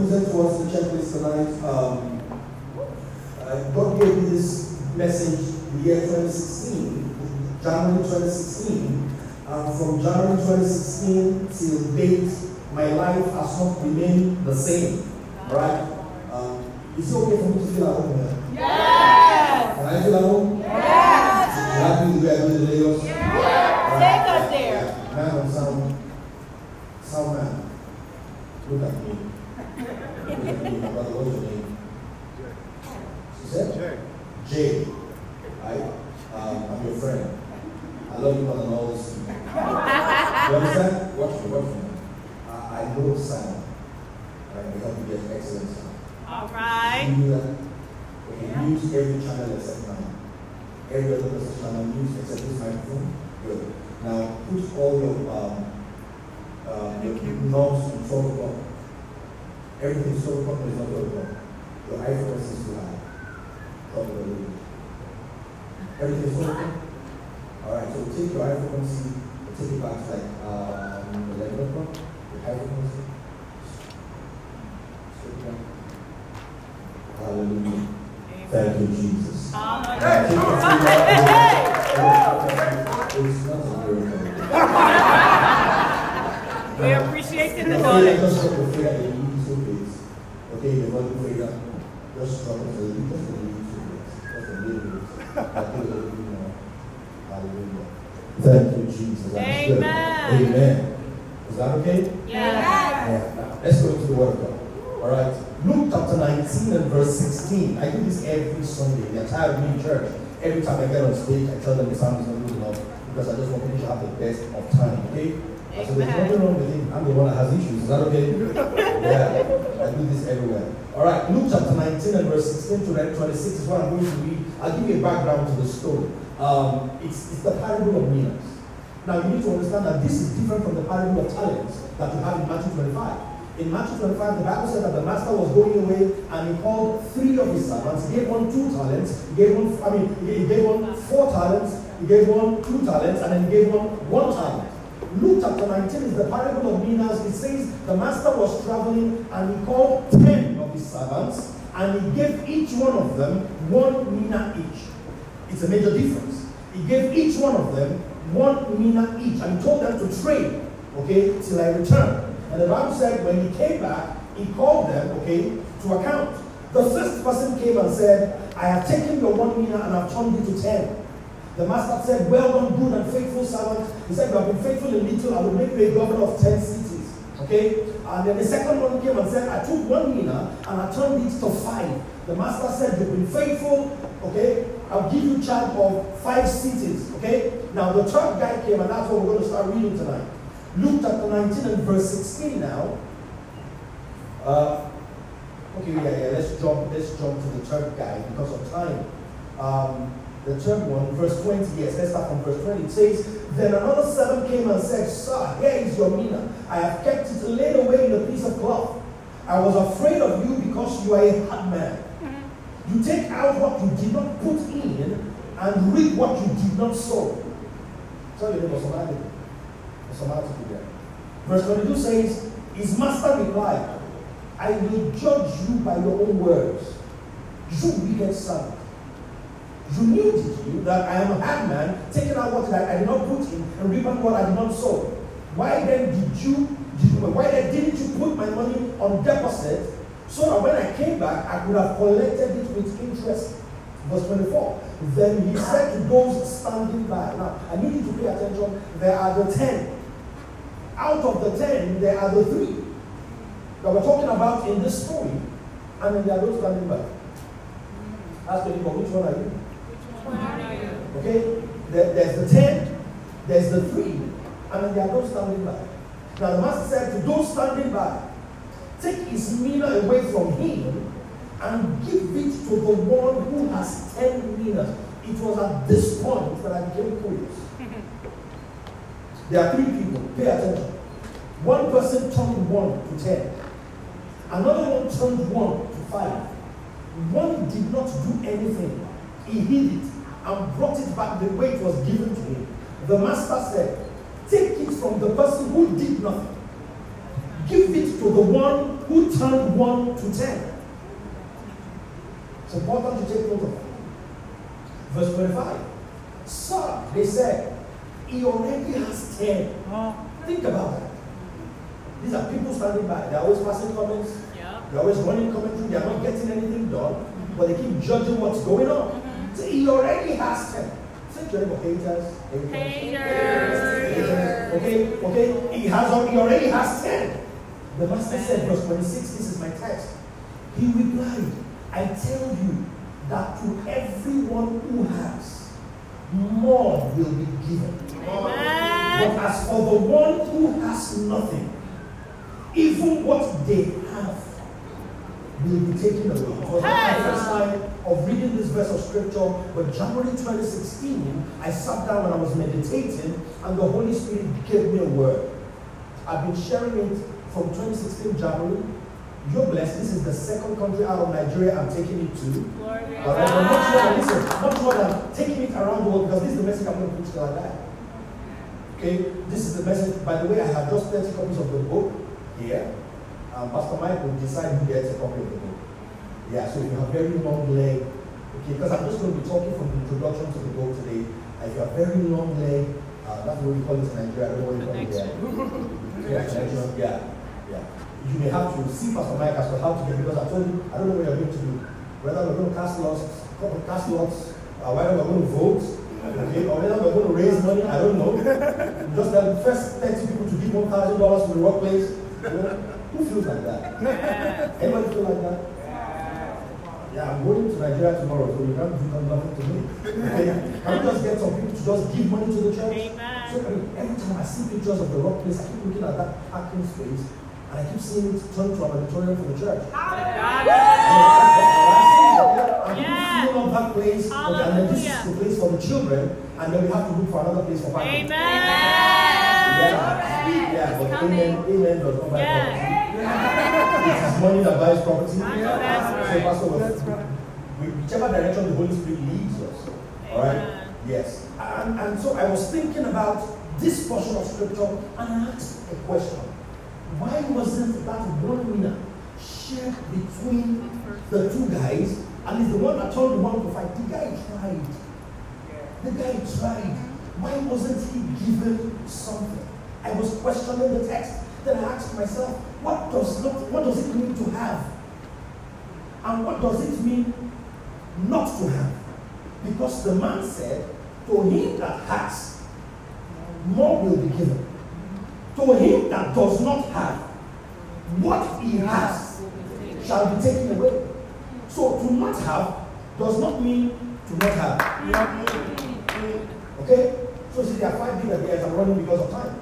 present to us the checklist tonight. Um, uh, God gave me this message the year 2016, January 2016. Uh, from January 2016 till date, my life has not remained the same. Right? Um, is it okay for me to feel at home here? Yes! Can I feel at home? Yes! Happy to be able to Lagos? Yes! Take us there. Yeah. Man of sound, sound man. Look at me. Look at me, my brother. What's your name? She said? Jay. Right? Um, I'm your friend. I love you more than all this. you understand? Watch me, watch me. I, I know sound. I can help you get excellent sound. All You right. do that? Okay, use every channel except mine. Every other person's channel use except this microphone. Good. Now put all your um, uh, your knobs in twelve o'clock. Everything is twelve o'clock, but it's not twelve o'clock. Your high frequency is too high. Drop it a little bit. Everything is twelve o'clock. All right. So take your high frequency, and take it back to like um, eleven o'clock. Your high frequency. Straight down. Hallelujah. Thank you, Jesus. Hallelujah. It's not a miracle. We appreciate the Okay, knowledge. just drop the fear in YouTube base. Okay, the one who figure, just drop it a little, just a little YouTube base. Just a little bit. I think a little bit more. Hallelujah. Thank you, Jesus. That's good. Amen. Amen. Is that okay? Yes. Yeah. Now, let's go into the Word of God. All right. Luke chapter 19 and verse 16. I do this every Sunday. They're tired of me in church. Every time I get on stage, I tell them the sound is not good enough because I just want people to have the best of time. Okay? I said, there's Amen. nothing wrong with it. I'm the one that has issues. Is that okay? yeah. I do this everywhere. All right. Luke chapter 19 and verse 16 to 26 is what I'm going to read. I'll give you a background to the story. Um, it's, it's the parable of minas. Now you need to understand that this is different from the parable of talents that we have in Matthew 25. In Matthew 25, the Bible said that the master was going away and he called three of his servants. He gave one two talents, he gave one, I mean, he gave one four talents, he gave one two talents, and then he gave one one talent. Luke chapter 19 is the parable of Minas. It says the master was traveling and he called 10 of his servants and he gave each one of them one mina each. It's a major difference. He gave each one of them one mina each and told them to trade, okay, till I return. And the Bible said when he came back, he called them, okay, to account. The first person came and said, I have taken your one mina and I've turned it to ten. The master said, Well done, good and faithful servant. He said, You have been faithful in little, I will make you a governor of ten cities. Okay? And then the second one came and said, I took one mina and I turned it to five. The master said, You've been faithful, okay? I'll give you charge of five cities. Okay? Now the third guy came, and that's what we're going to start reading tonight. Luke chapter 19 and verse 16 now. Uh, okay, yeah, yeah, let's jump, let's jump to the third guy because of time. Um, the third one, verse 20, yes, let's start from verse 20. It says, Then another servant came and said, Sir, here is your mina. I have kept it laid away in a piece of cloth. I was afraid of you because you are a hard man. You take out what you did not put in and reap what you did not sow. Tell your neighbor somebody. There. Verse 22 says, His master replied, I will judge you by your own words. You wicked servant. You knew, did you, that I am a hard man, taking out what I, I did not put in and reaping what I did not sow. Why then did you, did, why then didn't you put my money on deposit so that when I came back, I could have collected it with interest? Verse 24. Then he said to those standing by. Now, I need you to pay attention. There are the ten. Out of the ten, there are the three that we're talking about in this story. And then there are those standing by. Ask your neighbor, which one are you? Okay? There, there's the ten, there's the three, and then there are those standing by. Now the master said to those standing by, take his mina away from him and give it to the one who has ten minas. It was at this point that I became curious. There are three people, pay attention. One person turned one to ten. Another one turned one to five. One did not do anything. He hid it and brought it back the way it was given to him. The master said, Take it from the person who did nothing. Give it to the one who turned 1 to 10. It's important to take note of that. Verse 25. Sir, they said, he already has 10. Think about that. These are people standing by. They're always passing comments. Yep. They're always running commentary. They're not getting anything done. Mm-hmm. But they keep judging what's going on. Mm-hmm. So he already has 10. Say to your haters. Haters. Haters. Okay, okay. He has he already has 10. The master said, verse 26, this is my text. He replied, I tell you that to everyone who has, more will be given. But as for the one who has nothing, even what they have will be taken away. It was not first time of reading this verse of scripture, but January 2016, I sat down and I was meditating, and the Holy Spirit gave me a word. I've been sharing it from 2016 January. You're blessed. This is the second country out of Nigeria I'm taking it to. Glory be to All right, but more than God. listen, much more than taking it around the world because this is the message I'm going to preach till I die. Okay, this is the message. By the way, I have just 30 copies of the book here. Um, Pastor Mike will decide who gets a copy of the book. Yeah, so if you have very long leg, okay, because I'm just going to be talking from the introduction to the book today. And if you have very long leg, uh, that's what we call this in Nigeria. I don't know what you call it here. Yeah. Yeah, yeah. You may have to see Pastor Mike as to how to get because I told you I don't know what you're going to do. Whether we're going to cast lots, cast lots, uh, whether we're going to vote, okay, or whether we're going to raise money, I don't know. Just tell the first 30 people to give one thousand dollars to the workplace. You know, who feels like that? Anybody feel like that? Yeah, I'm going to Nigeria tomorrow, so you can't do nothing to me. Okay? Can we just get some people to just give money to the church? Amen. So I mean, every time I see pictures of the rock place, I keep looking at that parking space, and I keep seeing it turn to an auditorium for the church. I'm Yeah. filling up that place, okay, and then this is the place for the children, and then we have to look for another place for parking. Amen. Yeah, yeah, but amen, amen does not buy Yes. property. It is money that buys property. I know that's So, right. Pastor, we- we- whichever direction the Holy Spirit leads us, all right? Yes. And, and so I was thinking about this portion of scripture and I asked a question. Why wasn't that one mina shared between the two guys? And it's the one that told the one to fight. The guy tried. The guy tried. Why wasn't he given something? I was questioning the text. Then I asked myself, what does not what does it mean to have? And what does it mean not to have? Because the man said, To him that has, more will be given. To him that does not have, what he has shall be taken away. So to not have does not mean to not have. Okay? So see, there are five big ideas I'm running because of time.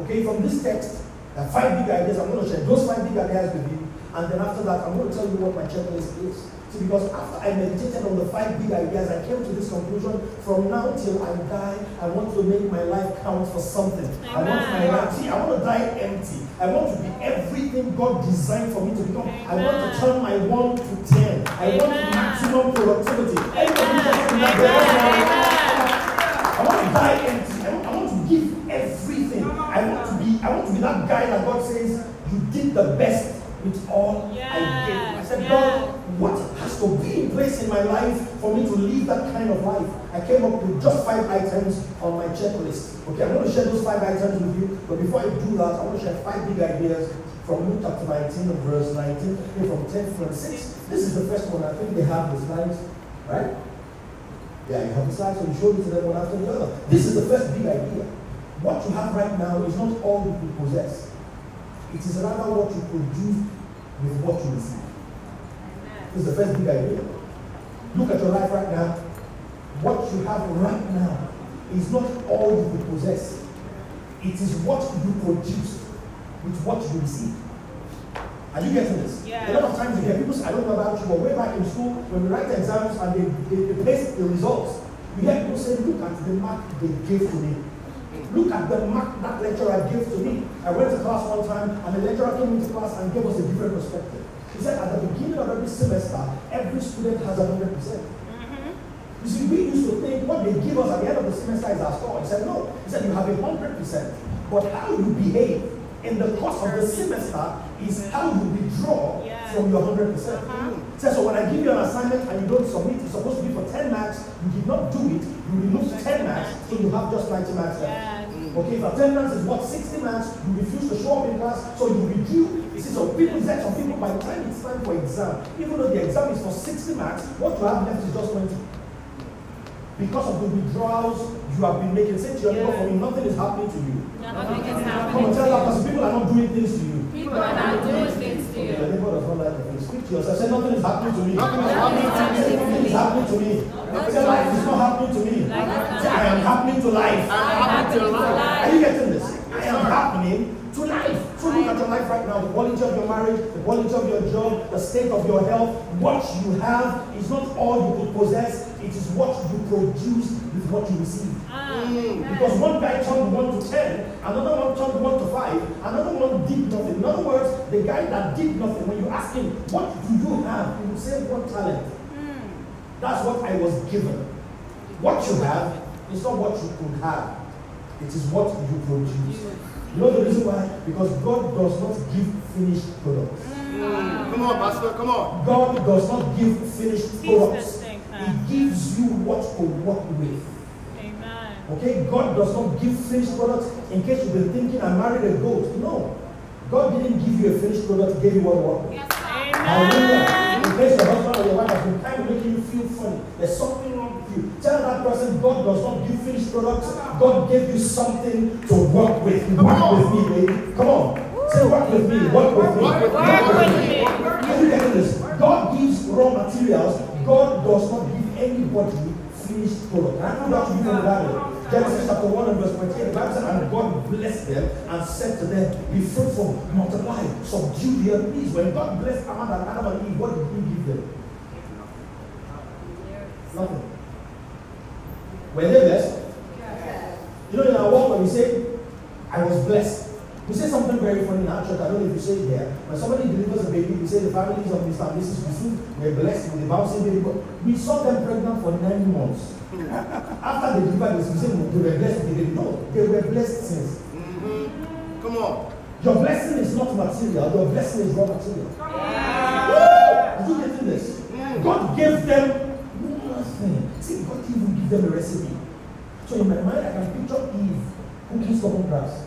Okay, from this text, there are five big ideas. I'm going to share those five big ideas with you. And then after that, I'm going to tell you what my checklist is. See, because after I meditated on the five big ideas, I came to this conclusion from now till I die, I want to make my life count for something. I want my life, see, I want to die empty. I want to be everything God designed for me to become. I want to turn my one to ten. I want Amen. maximum productivity. Amen. interested in that? Amen. I want to die empty. I want, I want to give everything. I want to be. I want to be that guy that God says you did the best with all I gave. I said, yes. God, what has to be in place in my life for me to live that kind of life? I came up with just five items on my checklist. Okay, I'm going to share those five items with you. But before I do that, I want to share five big ideas from Luke chapter 19 and verse 19, okay, from 10 to 26. This is the first one. I think they have the slides, right? Yeah, you have the slides, so you show it to them one after the other. This is the first big idea. What you have right now is not all you possess. It is rather what you produce with what you receive. Is the first big idea. Look at your life right now. What you have right now is not all you will possess. It is what you produce with what you receive. Are you getting this? Yeah. A lot of times you hear people say, I don't know about you, but way back in school, when we write the exams and they, they, they paste the results, we hear people say, look at the mark they gave to me. Look at the mark that lecturer gave to me. I went to class one time and the lecturer came into class and gave us a different perspective. He said at the beginning of every semester, every student has a hundred percent. You see, we used to think what they give us at the end of the semester is our score. He said, no. He said, you have a hundred percent. But how you behave in the course of the semester is how you withdraw Yeah. from your 100%. Uh-huh. So, so when I give you an assignment and you don't submit, it's supposed to be for 10 marks, you did not do it, you remove 10 marks, so you have just 90 marks left. Yes. Mm. Okay, if attendance is what 60 marks, you refuse to show up in class, so you review. You see, some people, that some people by the time it's time for exam, even though the exam is for 60 marks, what you have left is just 20. Because of the withdrawals you have been making. Say to your neighbor, for me, nothing is happening to you. Nothing is Come on, tell that you. person, people are not doing things to you. People are not doing things to Okay, you. your neighbor does not like the thing. Speak to yourself. Say, nothing is happening to me. Nothing is happening to me. Nothing is happening to me. Say, life is not happening to me. I am happening to life. Happy to Happening to life. Are you getting this? I am happening to life. So look at your life right now. The quality of your marriage, the quality of your job, the state of your health. What you have is not all you could possess. It is what you produce with what you receive. Ah. Because one guy turned one to ten, another one turned one to five, another one did nothing. In other words, the guy that did nothing, when you ask him, what do you have? He will say one talent. That's what I was given. What you have is not what you could have. It is what you produce. You know the reason why? Because God does not give finished products. Come on, Pastor. Come on. God does not give finished Teach products. He gives you what to work with. Amen. Okay? God does not give finished products in case you've been thinking I married a goat. No. God didn't give you a finished product, he gave you what to work with. Hallelujah. Amen. In case your husband or your wife has been kind of making you feel funny, there's something wrong with you. Tell that person God does not give finished products. God gave you something to work with. Work with me, baby. Come on. Say work with me. Work with me. Work with me. Work with me. Are you getting this? God gives raw materials. God does not give anybody finished product. I know that to be from the Bible. Genesis chapter 1 and verse 28, the Bible said, And God blessed them and said to them, Be fruitful, multiply, subdue the earth. Please, when God blessed Adam and Adam and Eve, what did he give them? Nothing. Were they blessed? You know, in our work, when we say, I was blessed, we say something very funny in our church. I don't know if you say it here. When somebody delivers a baby, we say the families of Mr. and Mrs. Yusuf were blessed with a bouncing baby. We saw them pregnant for nine months. After they delivered we say they were blessed a baby. No, they were blessed since. Mm-hmm. Come on. Your blessing is not material, your blessing is raw material. Yeah. Did you get this? God gave them nothing. See, God didn't even give them a recipe. So in my mind, I can picture Eve cooking stubborn grass.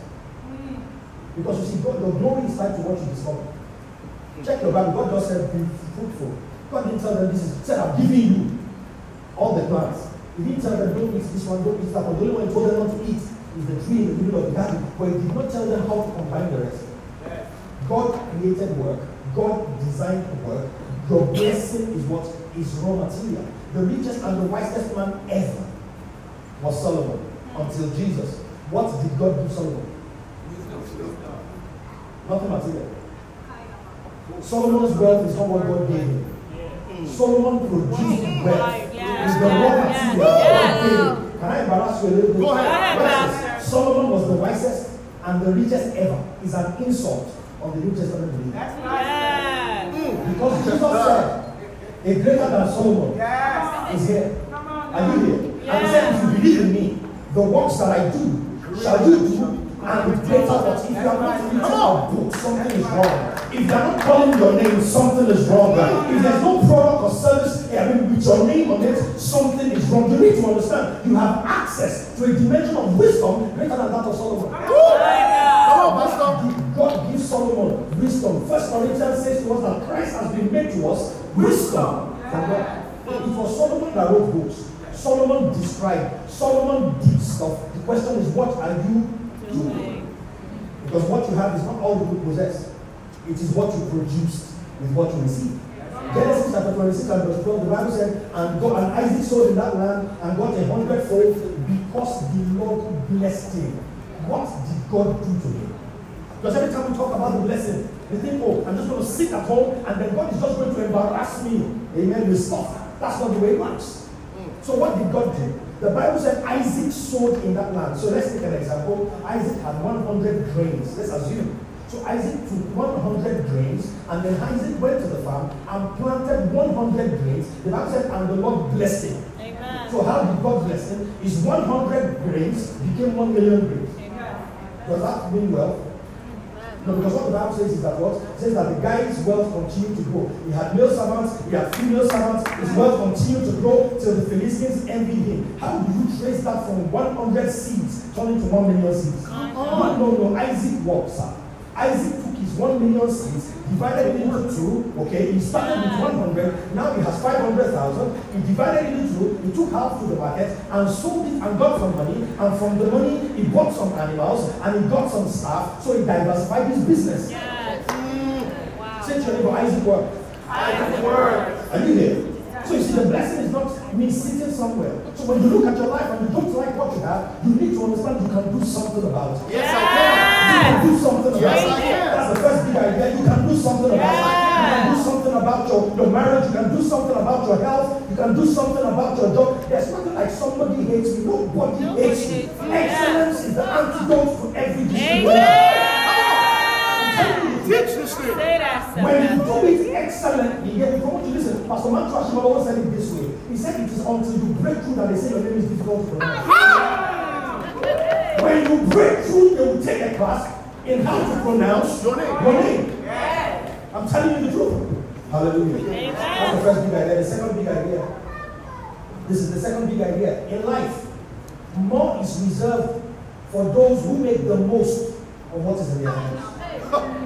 Because you see, God, your glory is tied to what you discover. Check your Bible. God just said, be fruitful. God didn't tell them this is, said, I'm giving you all the plants. He didn't tell them, don't eat this one, don't eat that one. The only one he told them not to eat is the tree in the middle of the garden. But he did not tell them how to combine the rest. God created work. God designed work. Your blessing is what is raw material. The richest and the wisest man ever was Solomon until Jesus. What did God give Solomon? Nothing material. Solomon's wealth is not what God gave him. Solomon produced wealth. Is the Yeah. God gave him. Can I embarrass you a little bit? Go ahead. Wisest. Solomon was the wisest and the richest ever. Is an insult on the New Testament believer. Yes. Because Jesus said, a greater than Solomon is here. Are you here? And he said, if you believe in me, the works that I do, shall you do, and with greater works. If you are not written a book, something is wrong. If you are not calling your name, something is wrong. If there's no product or service, I mean, with your name on it, something is wrong. You need to understand, you have access to a dimension of wisdom greater than that of Solomon. Come on, Pastor. God give Solomon wisdom. First Corinthians says to us that Christ has been made to us wisdom from God. It was Solomon that wrote books. Solomon described. Solomon did stuff. The question is, what are you Because what you have is not all you possess. It is what you produced with what you received. Genesis chapter 26 and verse 12, the Bible said, and, God, and Isaac sowed in that land and got a hundredfold because the Lord blessed him. What did God do to him? Because every time we talk about the blessing, we think, oh, I'm just going to sit at home and then God is just going to embarrass me. Amen. With stuff. That's not the way it works. So what did God do? The Bible said Isaac sowed in that land. So let's take an example. Isaac had 100 grains. Let's assume. So Isaac took 100 grains and then Isaac went to the farm and planted 100 grains. The Bible said, and the Lord blessed him. Amen. So how did God bless him? Is 100 grains became 1 million grains. Amen. Does that mean wealth? No, because what the Bible says is that what? It says that the guy's wealth continued to grow. He had male servants, he had female servants, his wealth continued to grow till the Philistines envied him. How do you trace that from 100 seeds turning to 1 million seeds? No, no, no. Isaac worked, sir. Isaac took his 1 million seeds, divided it into two, okay? He started with 100, now he has 500,000. He divided it into two, he took half to the market and sold it and got some money. And from the money, he bought some animals and he got some staff, so he diversified his business. Yes. Mm. Wow. Say to your neighbor, Isaac worked. Isaac word. Are you here? So you see, the blessing is not me sitting somewhere. So when you look at your life and you don't like what you have, you need to understand you can do something about it. Yes, I You can do something about Yes, it. That's the first big idea. You can do something about it. You can do something about your, your marriage. You can do something about your health. You can do something about your job. There's nothing like somebody hates me. Nobody, Nobody hates you. hates you. Excellence is the antidote to every discrimination. Amen. can. This thing. When you do it excellently, yet you want to listen. Pastor Matthew Ashimolowo once said it this way. He said it is until you break through that they say your name is difficult to pronounce. When you break through, they will take a class in how to pronounce Your name. Your name. I'm telling you the truth. Hallelujah. Amen. That's the first big idea. The second big idea. This is the second big idea. In life, more is reserved for those who make the most of what is in their hands.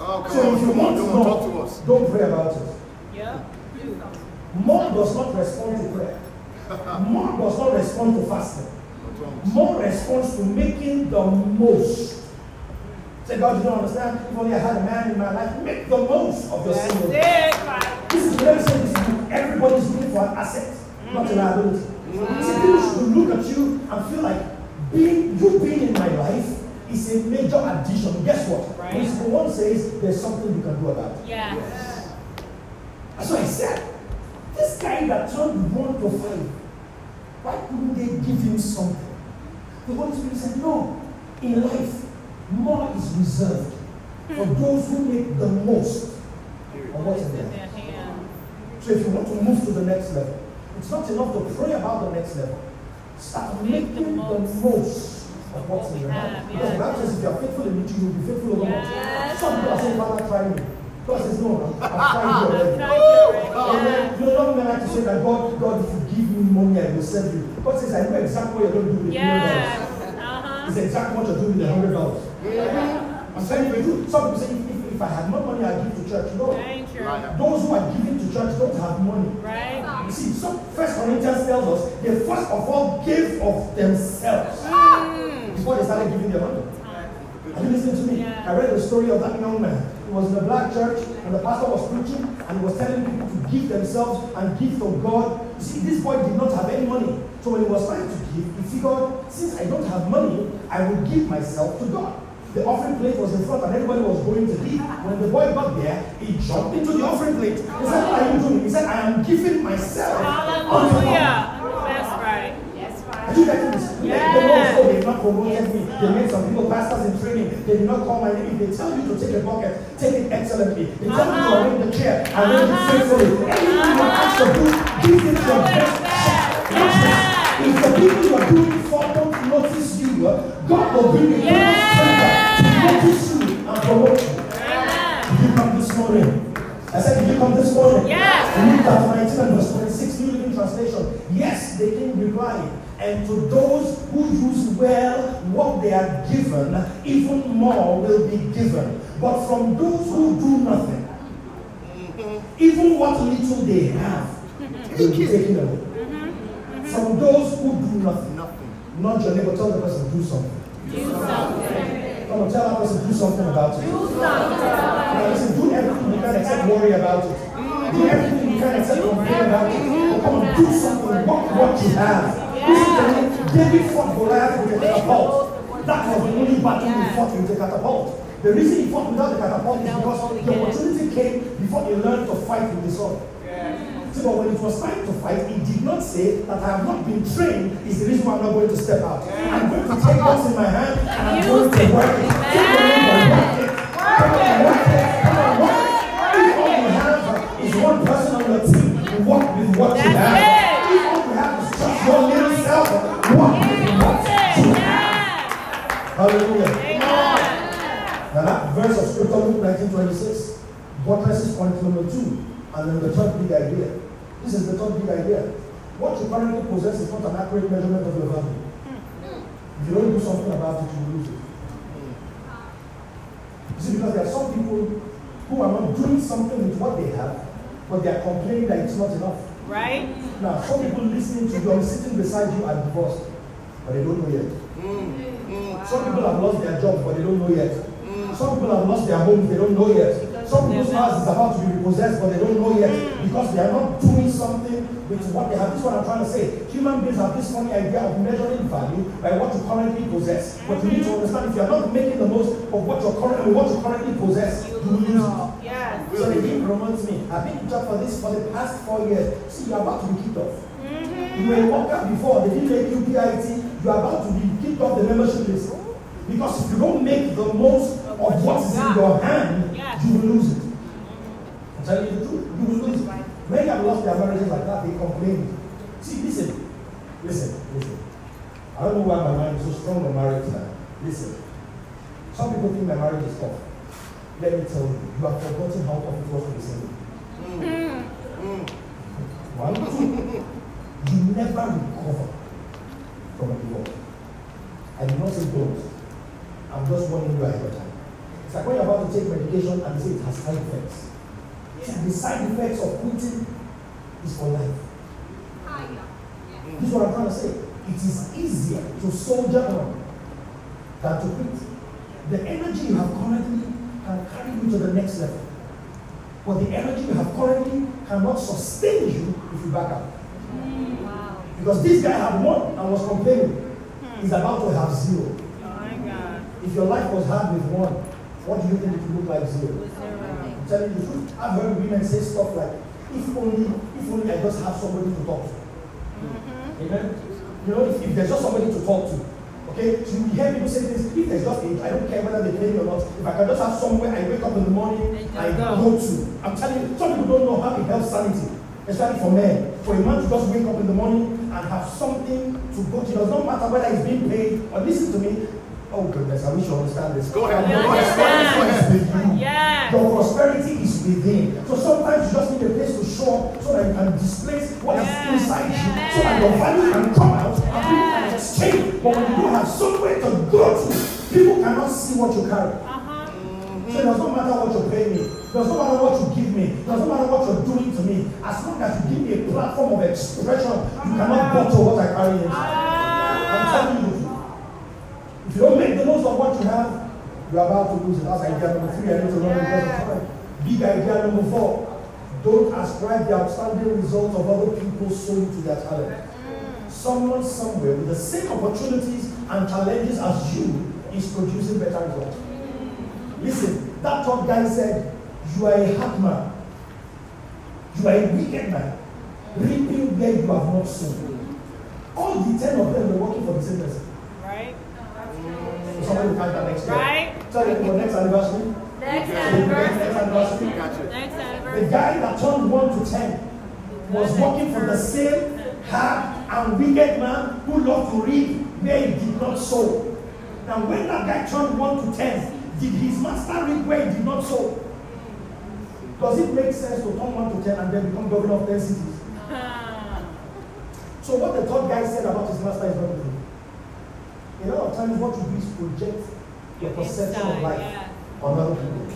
Oh, oh So if you want on, come talk to more, us. don't pray about it. Yeah. More does not respond to prayer. More does not respond to fasting. More response to making the most. Say, God, you don't understand? If only I had a man in my life, make the most of your single. This is let me say this to you. Everybody's looking for an asset, not a liability. See, people should look at you and feel like being you being in my life is a major addition. Guess what? Right. Principle one says there's something you can do about it. Yes. That's what I said. This guy that turned one to five, why couldn't they give him something? The Holy Spirit said, No. In life, more is reserved for those who make the most of what's in In their hand. So if you want to move to the next level, it's not enough to pray about the next level. Start Make making the the most most of what's in your hand. Because the yeah. Bible says if you are faithful in it, you will be faithful over much. Yes. Some people are saying, Father, try me. God says, No, I'm, I'm trying you already. You, Rick. And Yeah. then, know, young men like to say that God, God, if you give me money, I will serve you. God says, I know exactly what you're going to do with the million dollars. Yes. Uh-huh. It's exactly what you're doing with the hundred dollars. I'm saying for you. Some people say, if, if, if I had more money, I'd give to church. No. Those who are giving to church don't have money. Right? You see, so First Corinthians tells us they first of all gave of themselves Mm. before they started giving their money. Are you listening to me? Yeah. I read the story of that young man. He was in a black church and the pastor was preaching and he was telling people to give themselves and give to God. You see, this boy did not have any money. So when he was trying to give, he figured, since I don't have money, I will give myself to God. The offering plate was in front and everybody was going to leave. When the boy got there, he jumped into the offering plate. He said, What are you doing? He said, I am giving myself. Hallelujah. That's right. That's Are you getting this? They- Yeah. promoted me. They made some people pastors in training. They did not call my name. If they tell you to take a bucket, take it excellently. They tell you to Uh-huh. arrange the chair, arrange it Uh-huh. faithfully. Anything you asked to do, give it your best shot. If the people you are doing it for don't notice you, God will bring a Yeah. to notice you and promote you. Did you come this morning? I said, did you come this morning? Yes. Luke chapter 19 and verse 26, New Living Translation. Yes, they king replied, and to those who use well what they are given, even more will be given. But from those who do nothing, even what little they have will be taken away. From those who do nothing. Nothing. Not your neighbor, tell the person, do something. Do something. Come on, tell that person, do something about it. Do something. Now listen, do everything you can except worry about it. Do everything you can except complain about it. Come on, do something. What, what you have. Me. David fought Goliath with a catapult. That was the only battle he fought with a catapult. The reason he fought without the catapult is because the opportunity came before he learned to fight with the sword. See, but when it was time to fight, he did not say that I have not been trained is the reason why I'm not going to step out. I'm going to take what's in my hand and I'm going to work it. But they are complaining that it's not enough. Right? Now, some people listening to you and sitting beside you are divorced, but they don't know yet. Mm, mm, some people have lost their jobs, but they don't know yet. Mm. Some people have lost their homes, they don't know yet. Some people's house is about to be repossessed, but they don't know yet because they are not doing something with what they have. This is what I'm trying to say. Human beings have this funny idea of measuring value by what you currently possess. But you need to understand if you are not making the most of what you currently what you currently possess, you will lose. Yes. So they didn't promote me. I've been in job for this for the past four years. See, you're about to be kicked off. Mm-hmm. You were a worker before, they didn't make you PIT, you're about to be kicked off the membership list. Because if you don't make the most of what is in your hand, Yes. you will lose it. I'm telling you the truth, you will lose it. Many have lost their marriages like that, they complain. See, listen, listen, listen. I don't know why my mind is so strong on marriage now. Listen. Some people think my marriage is tough. Let me tell you, you have forgotten how tough it was to be single. Hmm. One, two, you never recover from a divorce. I do not say don't. I'm just warning you ahead of time. It's like when you're about to take medication and say it has side effects. See, the side effects of quitting is for life. Ah, this is what I'm trying to say. It is easier to soldier on than to quit. The energy you have currently can carry you to the next level. But the energy you have currently cannot sustain you if you back up. Mm, because this guy had one and was complaining. He's about to have zero. If your life was hard with one, what do you think it would look like zero? I'm telling you the truth. I've heard women say stuff like, if only, if only I just have somebody to talk to. Amen. You know, if, if there's just somebody to talk to, okay, so you hear people say this, if there's just a, I don't care whether they pay me or not, if I can just have somewhere I wake up in the morning, And I go. to. I'm telling you, some people don't know how it helps sanity, especially for men. For a man to just wake up in the morning and have something to go to, it does not matter whether he's being paid or listen to me. Oh goodness, I wish you understand this. Go ahead. Your prosperity is with you. Yes. Your prosperity is within. So sometimes you just need a place to show up so that you can display what is Yes. inside you, so that your value can come out and people can exchange. But when you don't have somewhere to go to, people cannot see what you carry. Uh-huh. So it does not matter what you pay me. It does not matter what you give me. It does not matter what you're doing to me. As long as you give me a platform of expression, you cannot bottle what I carry inside. I'm telling you the truth. If you don't make the most of what you have, you're about to lose it. That's idea number three. I need to run because of time. Big idea number four. Don't ascribe the outstanding results of other people solely to their talent. Someone somewhere with the same opportunities and challenges as you is producing better results. Listen, that top guy said, You are a hard man. You are a wicked man. Reaping where you have not sown. All the ten of them were working for the same person. Right? Somebody will count that next year. Right? Tell them for next anniversary. Next Next anniversary. anniversary. Gotcha. Next The anniversary. guy that turned 1 to 10 was working for the same hard and wicked man who loved to read where he did not sow. Now, when that guy turned 1 to 10, did his master read where he did not sow? Does it make sense to turn 1 to 10 and then become governor of 10 cities? Ah. So, what the third guy said about his master is not true. A lot of times, what you do is project your perception of life yeah. on other people.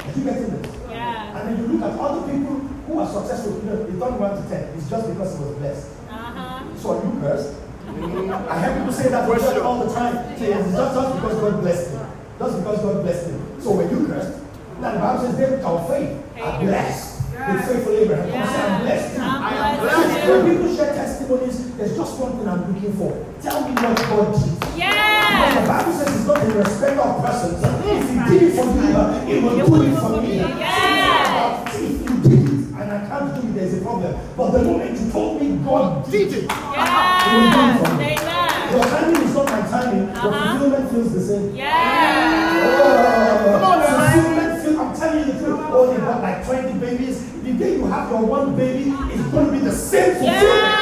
Are you getting this? Yeah. And then you look at other people who are successful, you know, they don't want to 10. It's just because he was blessed. Uh-huh. So are you cursed? I hear people say that to church all the time. Say, it's just, just because God blessed him. Just because God blessed him. So when you cursed? Now the Bible says, they without faith are blessed. With faithful Abraham. Come say, I'm blessed. I'm blessed. I am blessed When too. people share testimonies, there's just one thing I'm looking for. Tell me what God did. Because the Bible says it's not in respect of persons. If he did it for you, he will do it for me. But If you did it and I can't do it, there's a problem. But the moment you told me God did it, Yes. Amen. your timing is not my timing, your Uh-huh. fulfillment feels the same. Yeah. Oh, Come on, fulfillment feel, I'm telling you the truth. Oh, they got like 20 babies. The day you have your one baby, it's going to be the same fulfillment. Yes.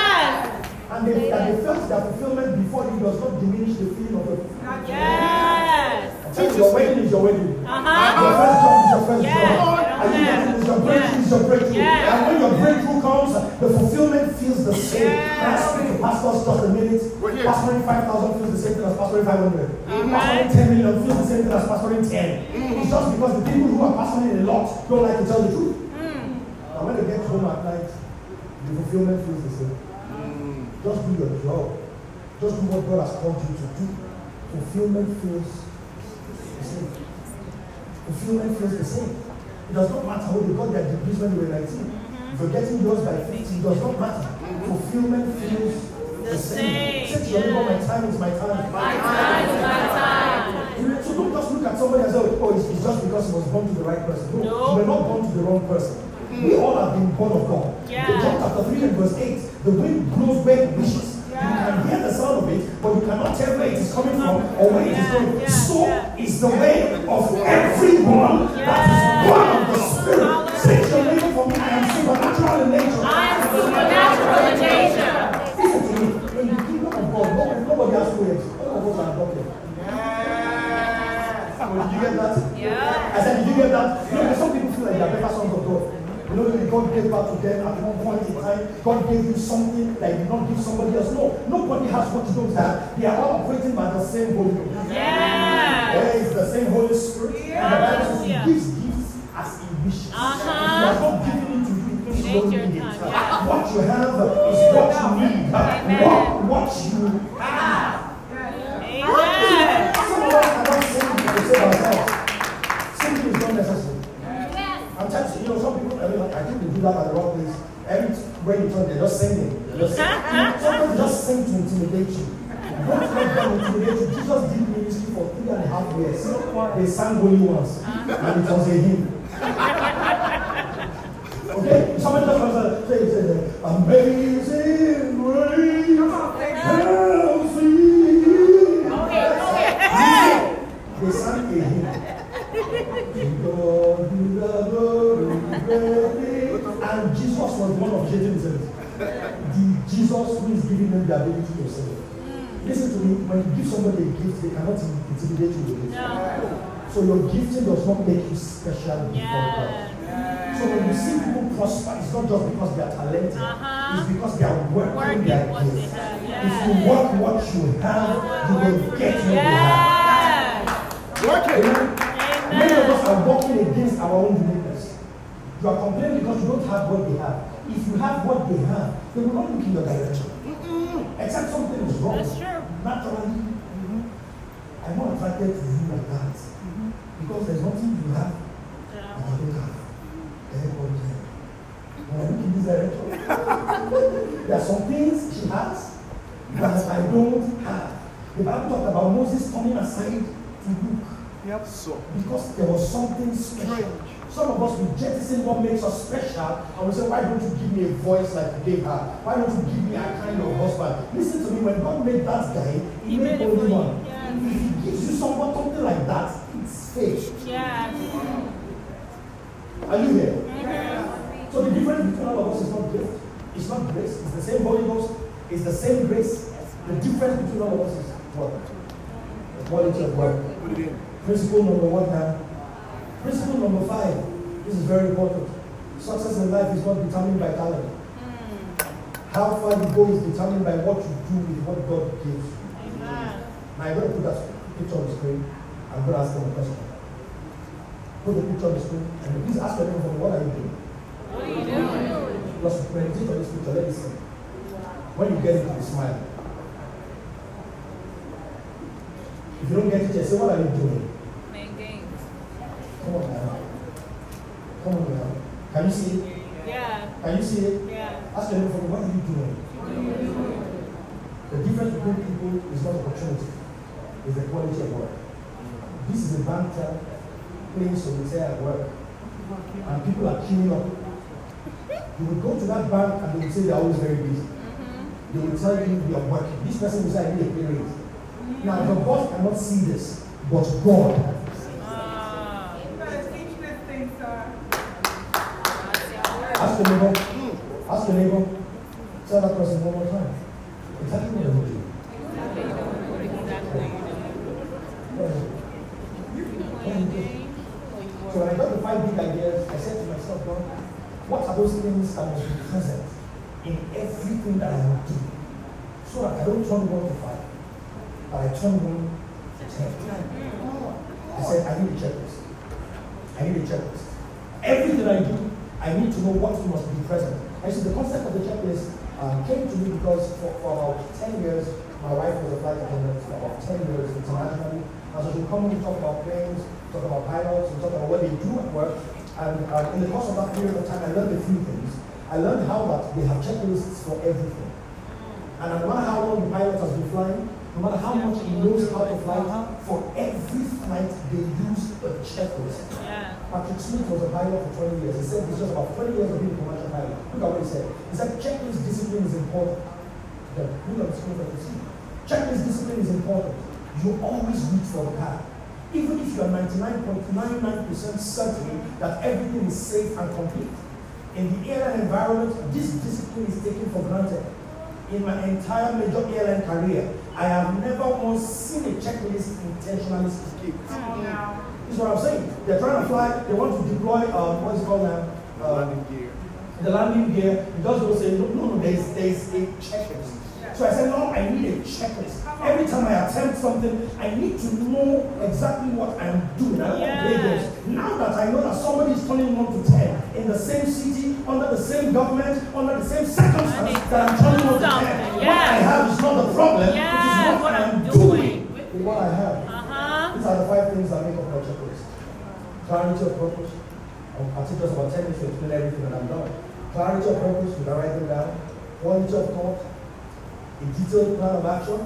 And and they, that they felt their fulfillment before you does not diminish the feeling of your Yes. I you, your wedding is your wedding. Uh-huh. Your first job is your first Yeah. job. And you it, is your breakthrough is your breakthrough. Yeah. And when your breakthrough comes, the fulfillment feels the same. Yeah. Can I speak to pastors just a minute? Pastoring 5,000 feels the same thing as pastoring 500. Alright. Pastoring 10 million feels the same thing as pastoring 10. It's just because the people who are pastoring a lot don't like to tell the truth. And when they get home at night, the fulfillment feels the same. Just do your job. Just do what God has called you to do. Fulfillment feels the same. Fulfillment feels the same. It does not matter who they got their degrees when they were 19. If you're getting yours by 50, it does not matter. Fulfillment feels the, The same. same, Say to your neighbor, my time is my time. My time, is my time. So don't just look at somebody and say, oh, it's, it's just because he was born to the right person. No, No. you were not born to the wrong person. We all have been born of God. Yeah. In John chapter 3 and verse 8, the wind blows where it wishes. You can hear the sound of it, but you cannot tell where it is coming from or where it is going. yeah, so yeah. is the way of everyone that is born of the Spirit. Say your neighbor for me, I am supernatural in nature. I am supernatural in nature. Listen to me. In the kingdom of God, nobody, nobody has to wait. All of us are adopted. Well, did you get that? Yeah. I said, did you get that? You know, some people feel like they are better sons of God. You God gave back to them at one point in time. God gave you something that you did not give somebody else. No, nobody has what you don't have. They are all operating by the same Holy. Yes. There is the same Holy Spirit. And the Bible says Yeah. He gives gifts as He wishes. Uh-huh. He has not given it to you because you don't need it. yeah. What you have is what you need. Amen. What, what you have. Amen. Some of us cannot sing to save ourselves. Singing is not necessary. I'm telling you, you know, some people, I, mean, I think they do that at the wrong place. Every when you turn, they're just singing. They're just singing. Sometimes they just sing to intimidate you. Don't let them intimidate you. Jesus did ministry for three and a half years. They sang only once, and it was a hymn. Okay? Somebody just wants to say, say, Amazing Jesus who is giving them the ability to serve. Listen to me, when you give somebody a gift, they cannot intimidate you with it. No. So your gifting does not make you special before God. Yes. So when you see people prosper, it's not just because they are talented, Uh-huh. it's because they are working, Working their gifts. have, If you work what you have, you will get what you have. Yes. Work it. Many of us are working against our own uniqueness. You are complaining because you don't have what they have. If you have what they have, they will not look in your direction. Except something is wrong. That's true. Naturally, I'm not attracted to you like that. Because there's nothing you have that I don't have. Has. When I look in this direction, there are some things she has that I don't have. The Bible talked about Moses coming aside to look Yep. So. because there was something special. Some of us will jettison what makes us special and we say, Why don't you give me a voice like you gave her? Why don't you give me a kind of husband? Listen to me, when God made that guy, He, He made made only one. yes. If He gives you someone something like that, it's fake. Yes. Are you here? So the difference between all of us is not gift, it's not grace, it's the same Holy Ghost, it's the same grace. The difference between all of us is what? The quality of work. It in. Principle number one now. Principle number five. This is very important. Success in life is not determined by talent. Hmm. How far you go is determined by what you do with what God gives you. Amen. Now I'm going to put that picture on the screen. I'm going to ask them a question. Put the picture on the screen and please ask them for what are you doing? What are you doing? Just meditate on this picture. Let me see. When you get it, you smile. If you don't get it, just say, what are you doing? Playing. Come on now. Come on now. Can you see it? Yeah. Can you see it? Yeah. Ask your neighbor what are you doing? The difference between people is not opportunity, it's the quality of work. This is a banter place so we say at work. And people are queuing up. You will go to that bank and they will say they are always very busy. Mm-hmm. They will tell you you are working. This person will say I need a pay raise. Now the boss cannot see this, but God. Ask your neighbor. Ask your neighbor. Tell that person one more time. Exactly what does it do? So when I got the five big ideas, I said to myself, God, what are those things that must be present in everything that I will do? So that I don't turn one to five, but I turn one to ten. I said, I need a checklist. I need a checklist. Everything I do, I need to know what must be present. Actually, the concept of the checklist um, came to me because for, for about 10 years, my wife was a flight attendant for about 10 years internationally. And so she would come and talk about planes, talk about pilots, and talk about what they do at work. And um, in the course of that period of time, I learned a few things. I learned how that they have checklists for everything. And no matter how long the pilot has been flying, no matter how much he knows how to fly, for every flight they use a checklist. Yeah. Patrick Smith was a pilot for 20 years. He said it's just about 20 years of being a commercial pilot. Look at what he said. He said checklist discipline is important. Yeah, look at the screen that you see. Checklist discipline is important. You always reach for the path. Even if you are 99.99% certain that everything is safe and complete. In the airline environment, this discipline is taken for granted. In my entire major airline career, I have never once seen a checklist intentionally skipped. Come on now. This is what I'm saying. They're trying to fly, they want to deploy, uh, what is it called now? Uh, Landing gear. the landing gear. You just don't say, no, no, no, there's, there's a checklist. So I said, no, I need a checklist. Every time I attempt something, I need to know exactly what I'm doing. I don't want to play Yeah. games. Now that I know that somebody is turning 1 to 10 in the same city, under the same government, under the same circumstance that I'm turning 1 to 10, Something, what I have is not the problem, Yes, it is what, what I'm I'm doing doing. with what I have. Uh-huh. These are the five things that make up my checklist. Clarity of purpose. I'll, I'll take just about 10 minutes to explain everything that I'm done. Clarity of purpose, you can write them down. Quality of thought. A detailed plan of action.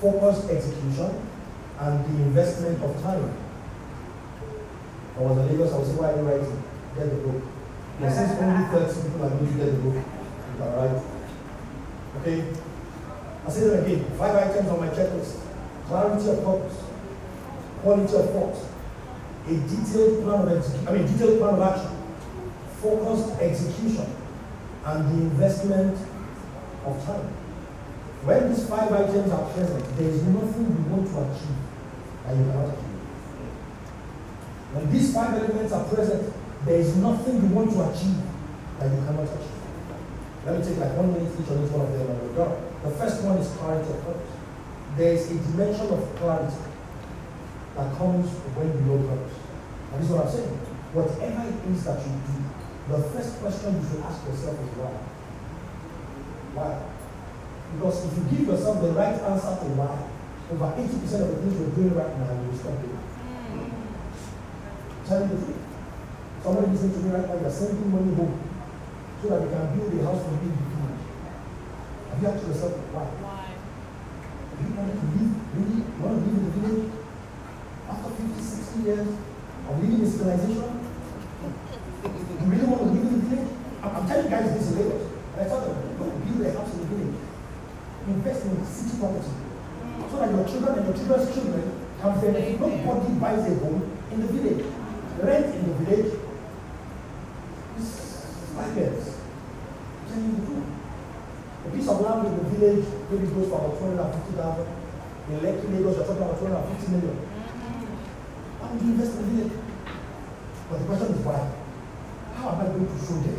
Focused execution. And the investment of time. I was in Lagos, I was why are you writing? Get the book. And since only 30 people are going to get the book, you can write. Okay? I say them again. Five items on my checklist. Clarity of purpose. Quality of thought. A detailed plan of execution, I mean, detailed plan of action. Focused execution. And the investment of time. When these five items are present, there is nothing you want to achieve that you cannot achieve. When these five elements are present, there is nothing you want to achieve that you cannot achieve. Let me take like one minute each on each one of them and we're done. The first one is clarity of purpose. There is a dimension of clarity that comes when you know purpose. And this is what I'm saying. Whatever it is that you do, the first question you should ask yourself is why. Why? Because if you give yourself the right answer to why, over 80% of the things you're doing right now, you will stop doing. Hmm. Tell me the truth. Somebody listening to me right now, you're sending money home so that they can build a house for you to. Have you asked yourself why? Why? Do you want to live, really want to live in the village after 50, 60 years of living in civilization? You really want to live in the village? I'm, I'm telling you guys this in Lagos. And I them, don't build a house in the village. Invest in city property. So that your children and your children's children can benefit. Nobody buys a home in the village. Rent in the village is. I'm telling you truth. A piece of land in the village maybe goes for about 250,000. In Lekki, Lagos, you're talking about 250 million. Why would you invest in the village? But the question is why? How am I going to show them?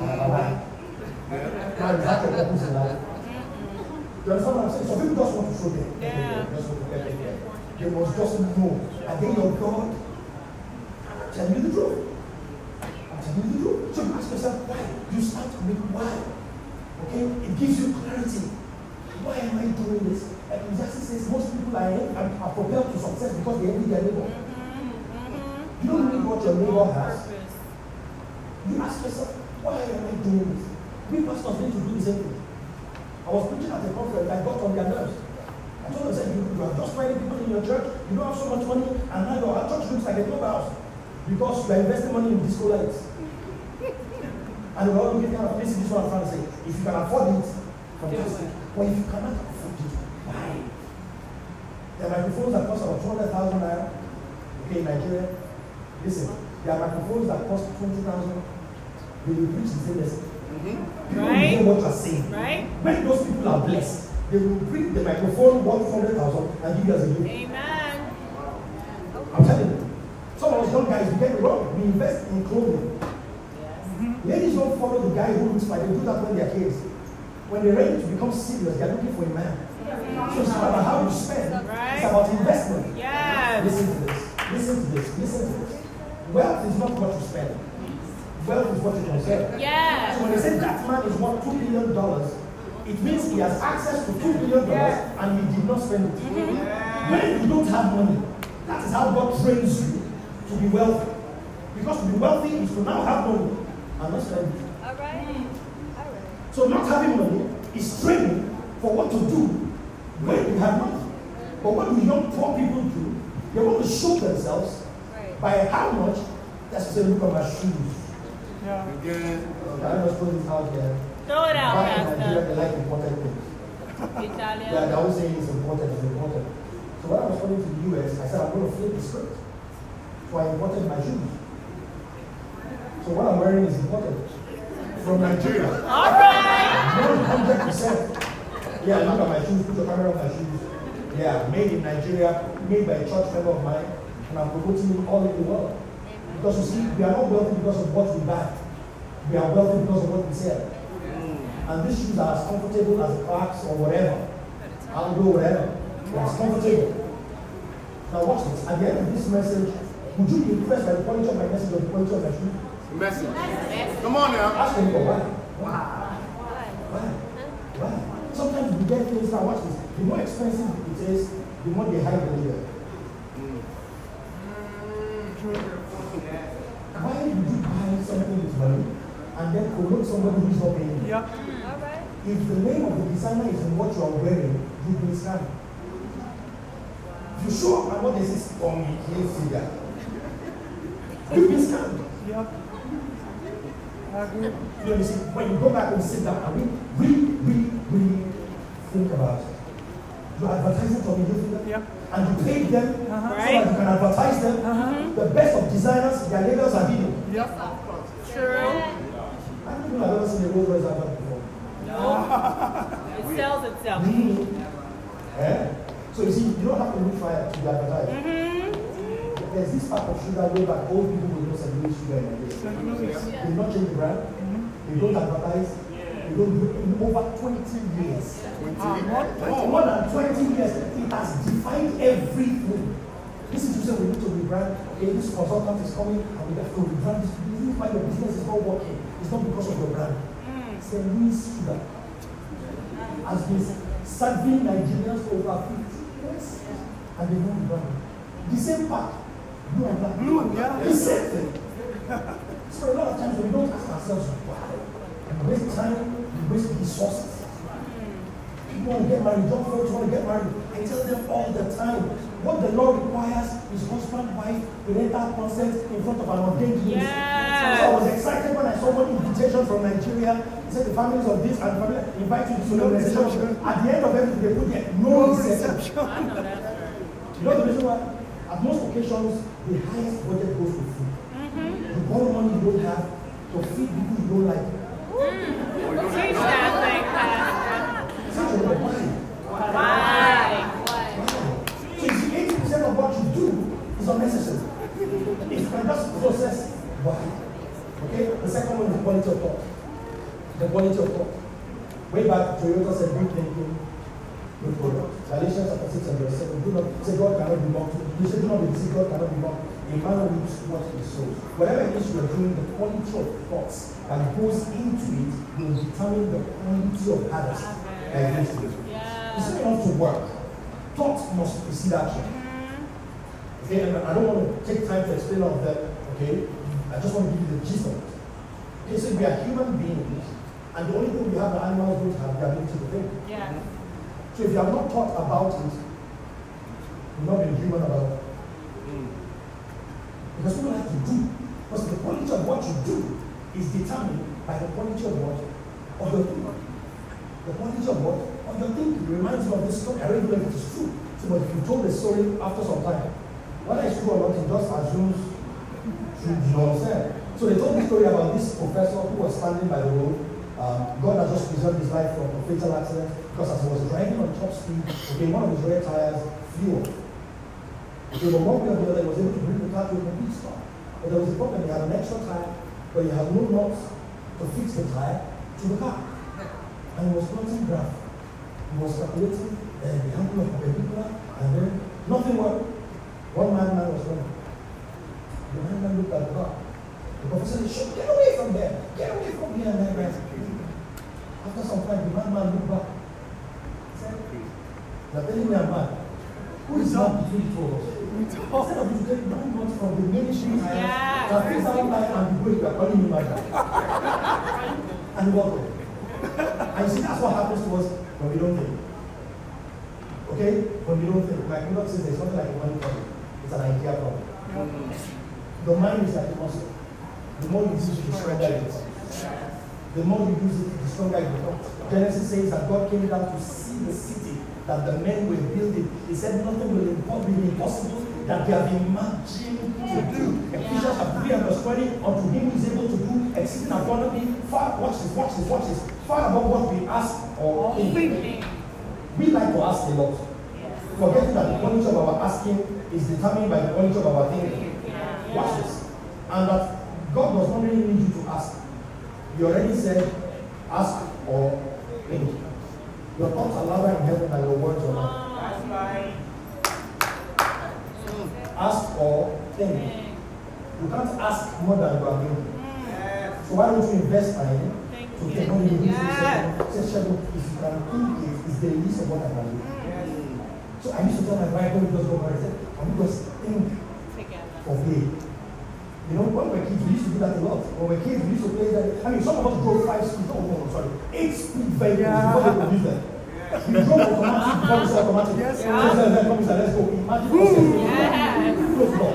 Why? Why is that your purpose in life? You understand what I'm saying? Some people just want to show them. Yeah. Just want to get them. They must just know. Are they your God? I'm telling you the truth. I'm telling you the truth. So you ask yourself why. You start with why. Okay? It gives you clarity. Why am I doing this? And Ecclesiastes says most people are, are, are propelled to success because they envy their neighbor. You don't need what your neighbor has. You ask yourself, why am I doing this? We pastors need to do the same thing. I was preaching at a conference, I got on their nerves. I told them, said, you, you are just finding people in your church, you don't have so much money, and now your church looks like a clubhouse because you are investing money in disco lights. and we're all looking kind of, this is what I'm trying to say. If you can afford it, fantastic. But if you cannot afford it, why? There are microphones that cost about 200,000 naira, okay, in Nigeria. Listen, there are microphones that cost 20,000. They will preach the same lesson. Mm-hmm. You don't Right. know what you're saying. Right? When those people are blessed, they will bring the microphone one hundred thousand and give you as a gift. Amen. I'm telling you. Some of us young guys, we get it wrong. We invest in clothing. Ladies don't follow the guy who looks like they do that when they're kids. When they're ready to become serious, they're looking for a man. So it's not about how you spend, Right. it's about investment. Yes. Listen to this. Listen to this. Listen to this. Wealth is not what you spend. Wealth is what you conserve. Yes. So when they say that man is worth two billion dollars, it means he has access to two billion dollars and he did not spend it. Mm-hmm. When you don't have money, that is how God trains you to be wealthy. Because to be wealthy is to now have money and not spend it. All right. Mm-hmm. All right. So not having money is training for what to do when you have money. But what do young poor people do? They want to show themselves Right. by how much. That's to say, look at my shoes. Again. I just put this out there. Throw it out, Back in Nigeria, Pastor. they like important things. Yeah, Italian. they're always saying it's important, it's important. So when I was coming to the US, I said I'm going to flip the script. So I imported my shoes. So what I'm wearing is imported from Nigeria. All right. One hundred percent. Yeah, look at my shoes. Put your camera on my shoes. Yeah, made in Nigeria, made by a church member of mine, and I'm promoting it all over the world. Because you see, we are not wealthy because of what we buy. We are wealthy because of what we sell. And these shoes are as comfortable as Clarks or whatever. I'll go whatever. It's comfortable. Now watch this. At the end of this message, would you be impressed by the quality of my message or the quality of my shoes? Message. Come on now. Ask them, why? Why? Why? Why? Sometimes we get things now, watch this. The more expensive it is, the more they hide the leader. Why would you buy something with money and then promote somebody who is not paying you? All right. If the name of the designer is in what you are wearing, you've been scammed. If you show up and what they say is Tommy Hilfiger, you've been scammed. You know, you see, when you go back and sit down and really, really, really, really think about it. You're advertising Tommy Hilfiger, and you paid them uh-huh. so Right. that you can advertise them. Uh -huh. The best of designers, their labels are video. True. I don't know I've ever seen a Rolls Royce advert before. No. It sells itself. Really? Eh? So you see, you don't have to look fire to be advertised. Mm-hmm. There's this type of sugar way back old people will St. Louis sugar in Nigeria. They not change the brand. They don't advertise. They don't do it in over 20 years. Twenty For more than 20 years, it has defined everything. This is to say we need to rebrand. Okay, this consultant is coming and we have to rebrand this. Is why your business is not working. It's not because of your brand. St. Louis sugar has been serving Nigerians for over 50 years and they don't rebrand. The same pack, blue and black. Blue, yeah. The same thing. So a lot of times we don't ask ourselves why. We waste time, we waste resources. People want to get married, young folks want to get married. I tell them all the time. What the law requires is husband, wife, will enter consent in front of an ordained minister. Yes. So I was excited when I saw one invitation from Nigeria. He said the families of this and family invite you to solemnization. At the end of everything, they put there, no reception. I know that's right. You know the reason why? At most occasions, the highest budget goes to food. Mm-hmm. The borrow money you don't have to feed people you don't like. Mm. Teach that thing, Pastor. Such a why? Why? Is unnecessary. If you can just process why. Okay? The second one is quality of thought. The quality of thought. Way back, Toyota said, good thinking, good product. Galatians chapter 6 and verse 7. Do not say God cannot be mocked. You say, do not be deceived, God cannot be mocked. A man reaps what he sows. Whatever it is you are doing, the quality of thoughts that goes into it will determine the quality of harvest that goes into it. It's not to work. Thought must precede action. Okay, and I don't want to take time to explain all of that. Okay, I just want to give you the gist of it. Okay, so we are human beings, and the only thing we have that animals don't have the ability to think. Yeah. So if you have not thought about it, you've not been human about it. Mm. Because what you have to do, because the quality of what you do is determined by the quality of what? Of your thinking. The quality of what? Of your thinking. It reminds me of this story. I don't know if it is true. So, but if you told the story after some time, whether it's true or not, it just assumes what I'm saying? So they told the story about this professor who was standing by the road Um, God has just preserved his life from a fatal accident because as he was driving on top speed, okay, one of his rear tires flew off. Okay, but one way or the other, he was able to bring the car to a complete stop. But there was a problem, he had an extra tire, but he had no nuts to fix the tire to the car. And he was plotting graph. He was calculating uh, the angle of perpendicular, and then nothing worked. One man, man was running. The man, man looked at the car. The professor said, get away from there. Get away from here, man. man. After some time, the man, man looked back. He said, you're telling me I'm mad. Who is man between the two of us? Instead of you to nine months from the mainstream tires, Yes. that things out like and the way you are calling me mad. and walk away. And you see, that's what happens to us when we don't think. Okay? When we don't think. Like Enoch says, there's something like a money problem. It's an idea problem. Mm. The mind is like a muscle. The more you use it, the stronger it is. The more you use it, the stronger it becomes. Genesis says that God came down to see the city that the men were building. He said nothing will be impossible that they have imagined to do. Ephesians chapter 3 and verse 20, unto him who is able to do exceeding abundantly, far, watch this, watch this, watch this, far above what we ask or think. We like to ask a lot. Forgetting that the quality of our asking is determined by the quality of our thinking. Watch this. And that God does not really need you to ask. You already said, ask or think. Your thoughts are louder in heaven than your words on earth. Oh, hmm. Ask or think. You can't ask more than you are thinking. Hmm. So why don't you invest time to you do this? Say, if you can think it, it's the least of what I can do. So I used to tell my wife when we just go over, I said, can we just think Together. of play. You know, when we were kids, we used to do that a lot. When we were kids, we used to play that. I mean, some of us drove five speed, oh, no, sorry, eight speed vehicles before they could use them. We drove automatic before we saw automatic. Yes, sir. Yes, sir. Come, sir, let's go. Imagine us getting Yes. close the door.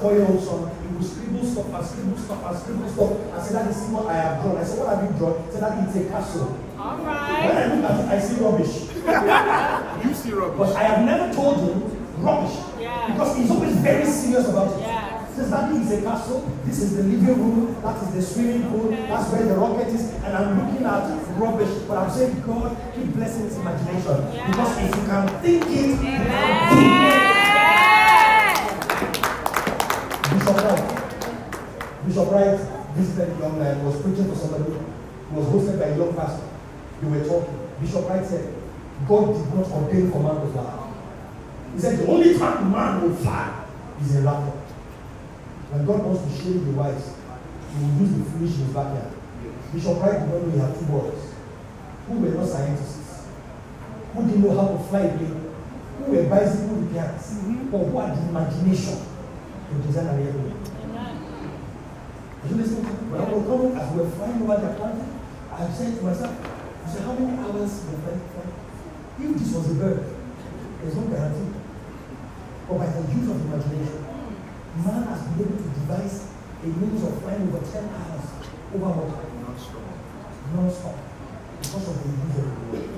I got a four-year-old. He will scribble stuff and scribble stuff and scribble stuff. I said, Daddy, see what I have drawn. I said, what have you drawn? He said, Daddy, it's a castle. All When. I look at it, I see rubbish. You see rubbish. But. I have never told him rubbish. Yeah. Because he's always very serious about it. Yeah. He says, Daddy, it's a castle. This is the living room. That is the swimming pool. That's where the rocket is. And I'm looking at rubbish. But I'm saying, God, keep blessing his imagination. Yeah. Because if you can think it, you can Yes. do it. Bishop Wright. Bishop Wright visited young man, was preaching to somebody, was hosted by a young pastor. They were talking. Bishop Wright said, God did not ordain for man to fly. He said, the only time man will fly is in laughter. When God wants to show you the wise, he will use the foolish in his backyard. Bishop Wright did not know he had two boys who were not scientists, who didn't know how to fly a plane, who were bicycle repairers, but who had the imagination an airplane. Are you listening? to me? When I was coming, as we were flying over the Atlantic, I said to myself, I said, how many hours we are flying for? If this was a bird, there's no guarantee. But by the use of imagination, man has been able to devise a means of flying over 10 hours over water, non-stop, Non-stop. because of the use of the word.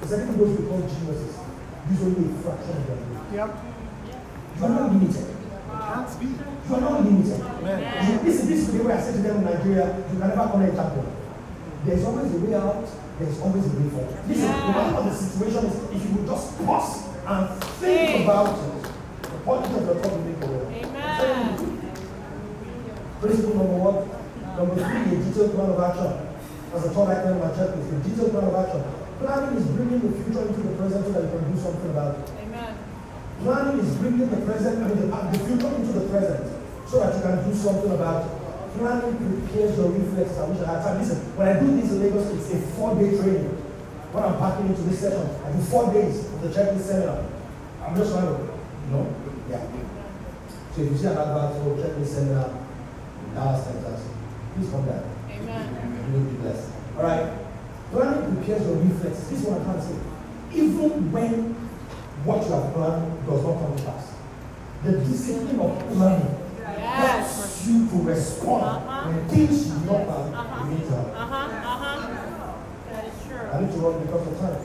It's like those we call geniuses, usually a fraction of their brain. Yep. You are not limited. Be. You are not limited. You, this, is- this is the way I said to them in Nigeria, you can never connect champion. There's always a way out, there's always a way forward. Listen, no matter what the situation is, if you would just pause and think Think. about it, the quality of your thought will make a. Amen. Principle number one. Number three, a detailed plan of action. As a third item in my checklist, a detailed plan of action. Planning is bringing the future into the present so that you can do something about it. Planning is bringing the present, I mean, the, the future into the present so that you can do something about it. Planning prepares your reflexes. I wish I had time. Listen, when I do this in Lagos, it's a four day training. When I'm packing into this session, I do four days of the checklist seminar. I'm just trying to, you know, yeah. So if you see an advert for checklist seminar, Dallas, Texas, please come down. Amen. You will be blessed. All right. Planning prepares your reflexes. This is what I'm trying to say. Even when what you have planned does not come to pass, the discipline of planning Yes. helps you to respond Uh-huh. when things you not plan Uh-huh. you need to happen. Huh. Huh. That is true. I need to run because of time.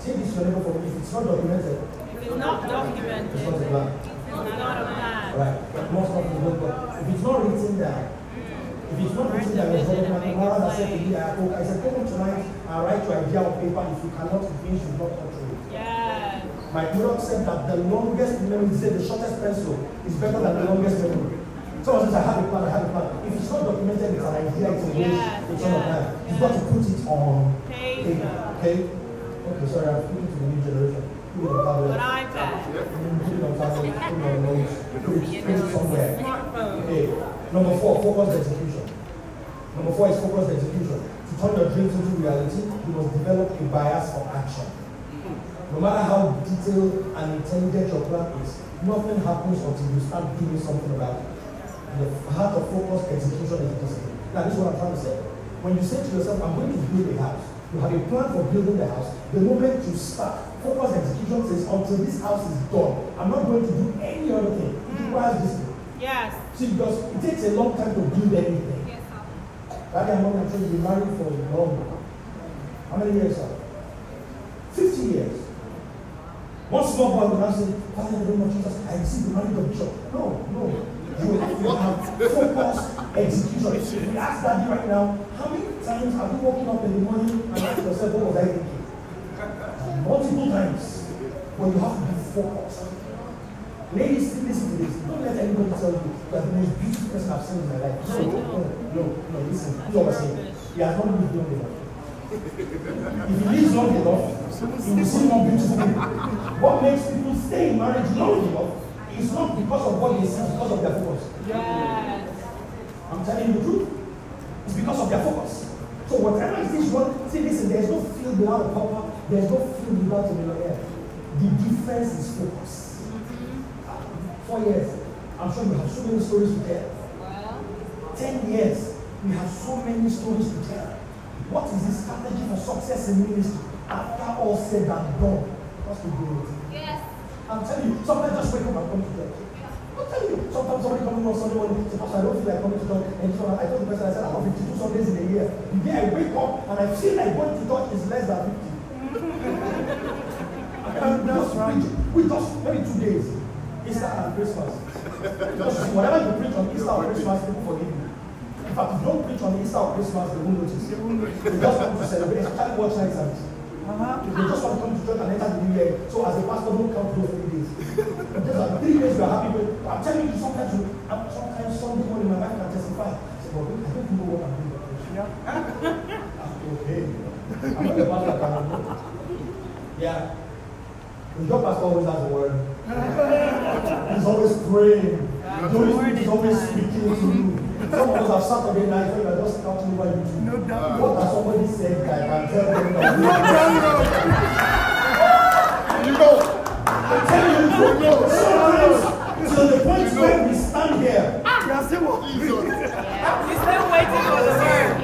Take this to for me. If it's not documented, If it's not documented, it's not a plan. it's not a plan. Right. But most of the but if it's not written down, if it's not written down, it's not documented. Tomorrow I said to me, I, told- I said, come on tonight and write your idea on paper. If you cannot finish, you not control it. Yes. My product said that the longest memory, said the shortest pencil is better than the longest memory. Someone says, I have a plan, I have a plan. If it's not documented, it's an idea, it's a wish, Yeah, it's not a yeah, plan. You've got to put it on paper, Paper. okay? Okay, sorry, I'm speaking to the new generation. Put it on tablet. An iPad. Put it on tablet, put it on notes, put it, put it somewhere. Smartphone. Okay, number four, focused execution. Number four is focused execution. To turn your dreams into reality, you must develop a bias for action. No matter how detailed and intelligent your plan is, nothing happens until you start doing something about it. The heart of focused execution is discipline. Now, this is what I'm trying to say. When you say to yourself, I'm going to build a house, you have a plan for building the house. The moment you start, focused execution says, until this house is done, I'm not going to do any other thing. It mm. requires discipline. Yes. See, because it takes a long time to build anything. Daddy and mommy, I'm sure you've been married for long. How many years, sir? 50 years. One small boy will say, Father, in the name of Jesus, I receive the marriage of bishop. No, no. You have focused execution. We ask daddy right now, how many times have you woken up in the morning and asked yourself, what was I thinking? Multiple times. But you have to be focused. Ladies, listen to this. Don't let anybody tell you that the most beautiful person I've seen in my life. So, no, no, no, listen. You know what? He has not lived long enough. If he lives long enough, he will see more beautiful. What makes people stay in marriage long enough is not because of what they see, it's because of their focus. Yes. I'm telling you the truth. It's because of their focus. So whatever is this one, see listen, there's no field without a papa, there's no field without a millionaire. The difference is focus. Mm-hmm. Four years. I'm sure you have so many stories to tell. Well, Ten years. We have so many stories to tell. What is the strategy for success in ministry? After all said and done, what's the goal? yes. I'm telling you, sometimes just wake up and come to church. I'm telling you, sometimes somebody comes on Sunday morning, say, Pastor, I don't feel like coming to church. And so I told the person, I said, I have 52 Sundays in a year. The day I wake up and I feel like going to church is less than 50. And we just preach, we just, maybe two days. Easter and Christmas. Just whatever you preach on Easter or Christmas, people forgive you. In fact, if you don't preach on Easter or Christmas, they won't notice. They just want to celebrate, especially watch night service. They just want to come to church and enter the new year. So as a pastor, don't count those three days. Those are three days you are happy with. I'm telling you, sometimes you, I'm- sometimes Sunday morning my wife can testify. Say, but I don't know what I'm doing. Yeah. okay. I'm not the pastor. Can. Yeah. The job pastor always has a word. He's always praying. Holy Spirit is always speaking to you. Some of us have Saturday night when we are just counting over YouTube. No doubt. What has somebody said that I can tell them that? You know, I'm telling you, the truth. sometimes to the point where we stand here. Ah, you are saying what? We're still waiting for the word.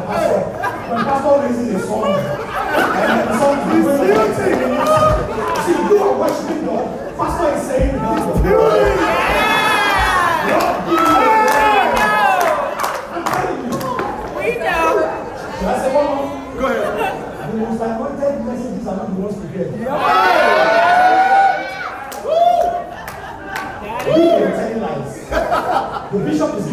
Pastor, when pastor raises a song, and the song the ones prepared. We are telling lies. The bishop is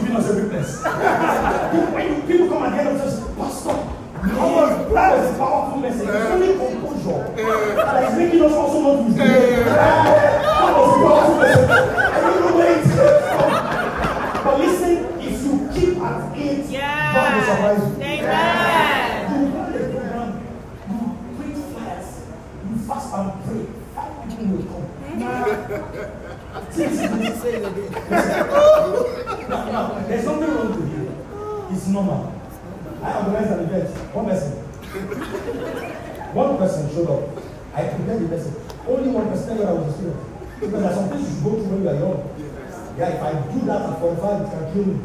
I do that at 45, it can kill me.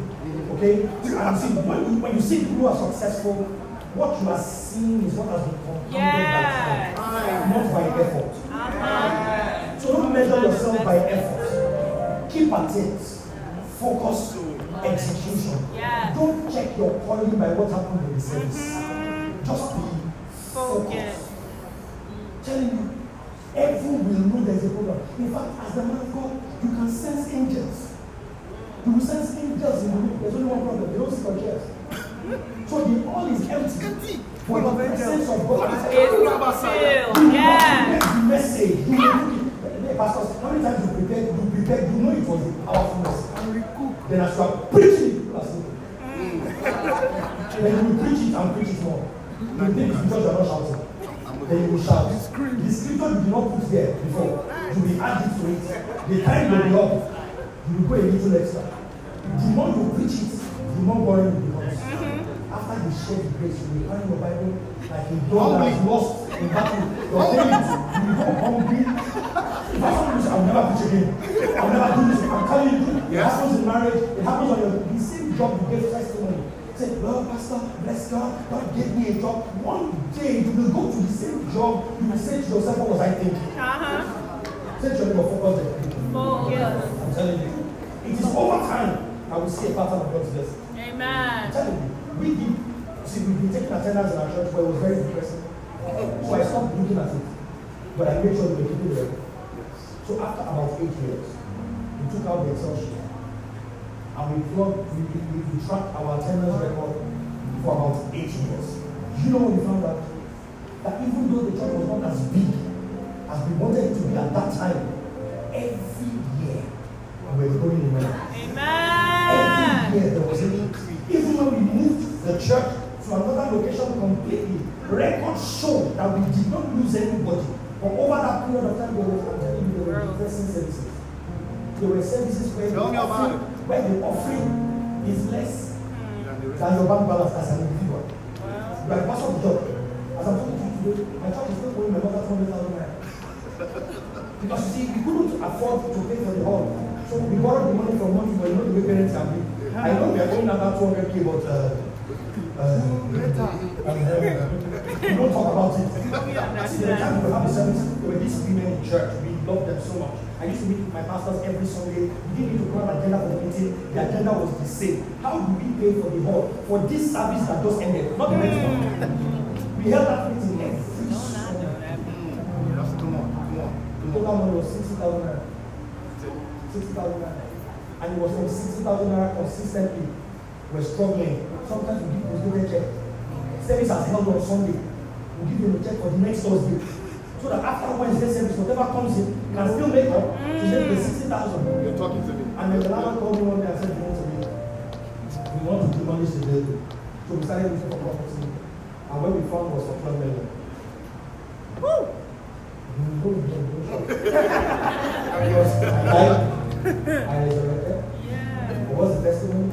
Okay? And see, when you, when you see people who are successful, what you are seeing is what has been compounded Yes. by time, not by effort. Uh-huh. So don't measure yourself by effort. Keep at it. focus, execution. Yes. Don't check your calling by what happened in the service. Just be Focus. focused. Telling you, everyone will know there's a program. In fact, as the man of God, you can sense angels. You will sense angels in the room. There's only one problem. They don't sit on chairs. So the hall is empty. Empty. For the presence of God is filled. Yes. the message. You will pastors, how many times you prepared, you prepared, you know it was a powerful message. And recook. Then as you are preaching, people are sleeping. Then you preach it and preach it more. You think it's because you not shouting. Then you will shout. The scripture you did not put there before. You will add it to it. The time will be up. You will go a little extra. The more you preach it, the more boring it becomes. After you share the grace, you will find your Bible like a dog that is lost in battle. Your parents, you will go hungry. If I want to say, I'll never preach again. I'll never do this. I'm telling you, it Yes. happens in marriage. It happens on your the same job you gave testimony. Say, well, Pastor, bless God. God gave me a job. One day you will go to the same job. You will say to yourself, what was I thinking? Uh-huh. Say to your neighbor, focus there. Focus. I'm telling you. It is over time. I will see a pattern of God's blessing. I'm Amen. telling you. We did. See, we've been taking attendance in our church, but it was very depressing. So I stopped looking at it. But I made sure we were keeping the record. So after about eight years, we took out the Excel sheet and we plugged, we, we, we, tracked our attendance record for about eight years. You know what we found out? That even though the church was not as big as we wanted it to be at that time, every were growing in money. Every Amen. year there was an increase. Even when we moved the church to another location completely, records show that we did not lose anybody. But over that period of time, there you, there were depressing services. There were services where the offering, where the offering is less than your bank balance as an individual. Are the pastor church. As I'm talking to you today, my church is still owing my mother 200,000 naira. Because you see, we couldn't afford to pay for the hall. So we borrowed the money from money, but you know the way parents can be. I know we are going about 200k, but uh, uh, Later. we don't talk about it. See, the time we have a service, there were these women in church. We loved them so much. I used to meet with my pastors every Sunday. We didn't need to an agenda for the meeting. The agenda was the same. How do we pay for the hall for this service that just ended? Not the next one. We held that meeting every Sunday. know come on, come on. Total money was 60,000 naira. 60,000 naira. And it was from 60,000 naira consistently. We're struggling. Sometimes we give postdated check. Service has held on Sunday. We give them a check for the next Thursday. So that after Wednesday service, whatever comes in, can still make up to make the 60,000. You're talking to me. And then the landlord called me one day and said, you want to be, we want to demolish the building. So we started looking for property. And what we found was for 12 million. Woo! Because I died, I resurrected. Yeah. What was the testimony?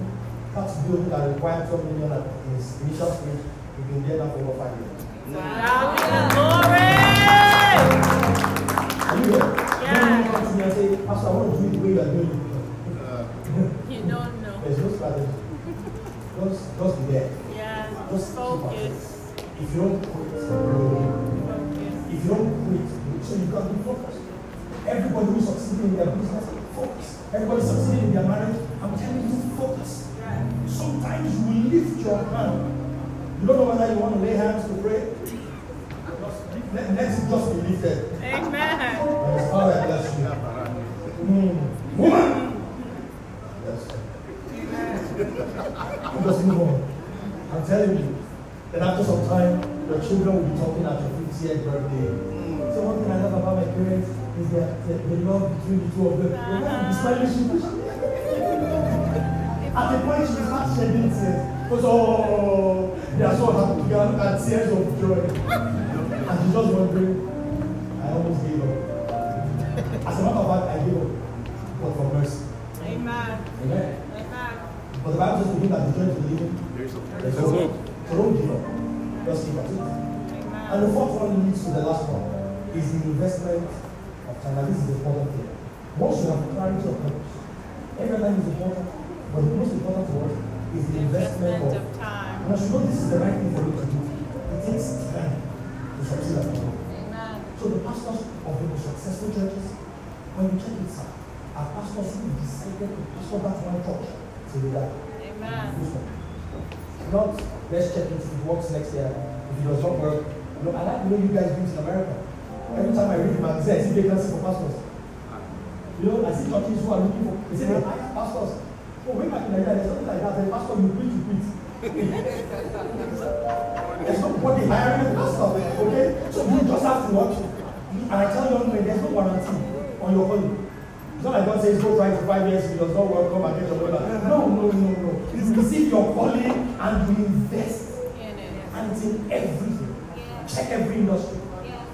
Tax building that required 12 million at its initial stage. We've been there now for over five years. Shout to glory. Are you here? Yeah. When you come to me and say, Pastor, I want to do it the way you are doing it. Uh, You don't know. There's no strategy. Just, just be there. Yeah. Just keep at it. Focus. If you don't quit, you will win. Focus. If you don't quit, so you got to be focused. Everybody who is succeeding in their business, focus. Everybody succeeding in their marriage, I'm telling you, focus. Sometimes you will lift your hand. You don't know whether you want to lay hands to pray. Let, let it just be lifted. Amen. And His Father bless you. Mm. Woman! Yes. You just move on. I'm telling you. Then after some time, your children will be talking at your 50th birthday. So one thing I love about my parents is that the, the love between the two of them. They can't be smiling, she At the point she starts shedding tears. Because oh, they are so happy together. Look at tears of joy. And she's just wondering, I almost gave up. As a matter of fact, I gave up. But for mercy. Amen. Amen. Amen. But the Bible says to him that the joy is living. there's hope. So don't give up. Just keep at it. And the fourth one leads to the last one is the investment. And this is the important thing. Once you have clarity of purpose, every time is important, but the most important to us is the investment Investment of of time. And as you know, this is the right thing for you to do. It takes time to succeed at all. So the pastors of the most successful churches, when you check it out, are pastors consciously decided to pastor that one church till they die. Amen. Not let's check it if it works next year. If it does not work, you know, I like the know you guys do it in America. Every time I read the magazine, I see vacancy for pastors. You know, I see churches who are looking for, they say they hire pastors. Oh, way back in Nigeria, there's something like that. The pastor, you preach, you preach. there's nobody hiring a pastor, okay? So you just have to watch. And I tell young men, there's no warranty on your calling. It's not like God says, go try for five years, it does not work, come and get your brother. No, no, no, no. You receive your calling and you invest. And it's in everything. Check every industry.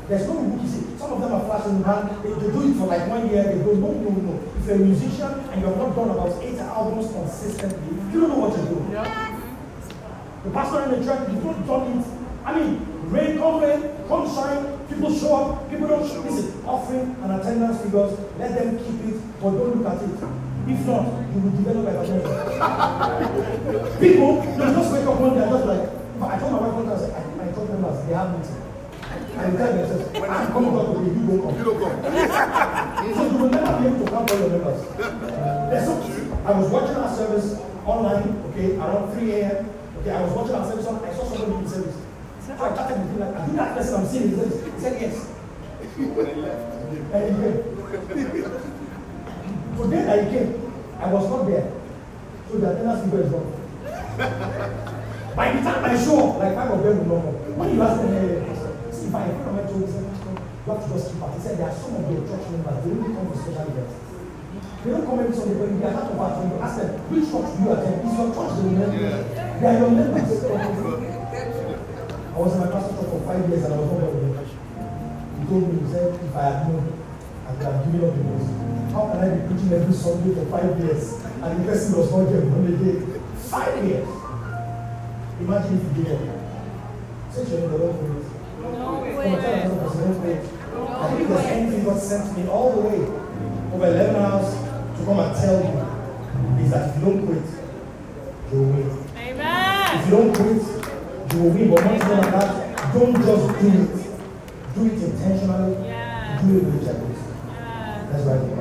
There's no see. Some of them are flash in the hand. They, they do it for like one year. They go, no, no, no. If you're a musician and you have not done about eight albums consistently, you don't know what you're doing. The pastor in the church, you've not done it. I mean, rain, come rain, come shine. People show up. People don't show. Listen, offering and attendance figures. Let them keep it, but don't look at it. If not, you will develop a People, they just wake up one day and just like, I told my wife one time, I said, I, my church members, they have meeting. And tell themselves, when I'm coming out today, you don't come. You don't come. So you will never be able to count all your members. There's so, I was watching our service online, okay, around 3 a.m. Okay, I was watching our service on, I saw somebody in service. So I chatted with him like, are you that person I'm seeing in service? He said, yes. When I left. And he came. Today he came, I was not there. So the attendance figure is wrong. By the time I show like five of them will not come. When you ask them, hey, if of mine told me, say, pastor, you have to just keep said, there are some of your church members, they only come for special events. They don't come every Sunday, but in their heart of hearts, when you ask them, which church do you attend? Is your church the remember? Yeah. They are your members. I was in my pastor church for five years and I was not born again. He told me, he said, if I had known, I could have given up the ghost. How can I be preaching every Sunday for five years and the person does not get one again? Five years. Imagine if you give up. Say to your neighbor, don't quit. No Come on, tell way. another person, don't quit. I think there's anything God sent me all the way over 11 hours to come and tell you is that if you don't quit, you will win. Amen. If you don't quit, you will win. But once more than that, don't just do it. Do it intentionally. Yeah. Do it with. Yeah. That's right.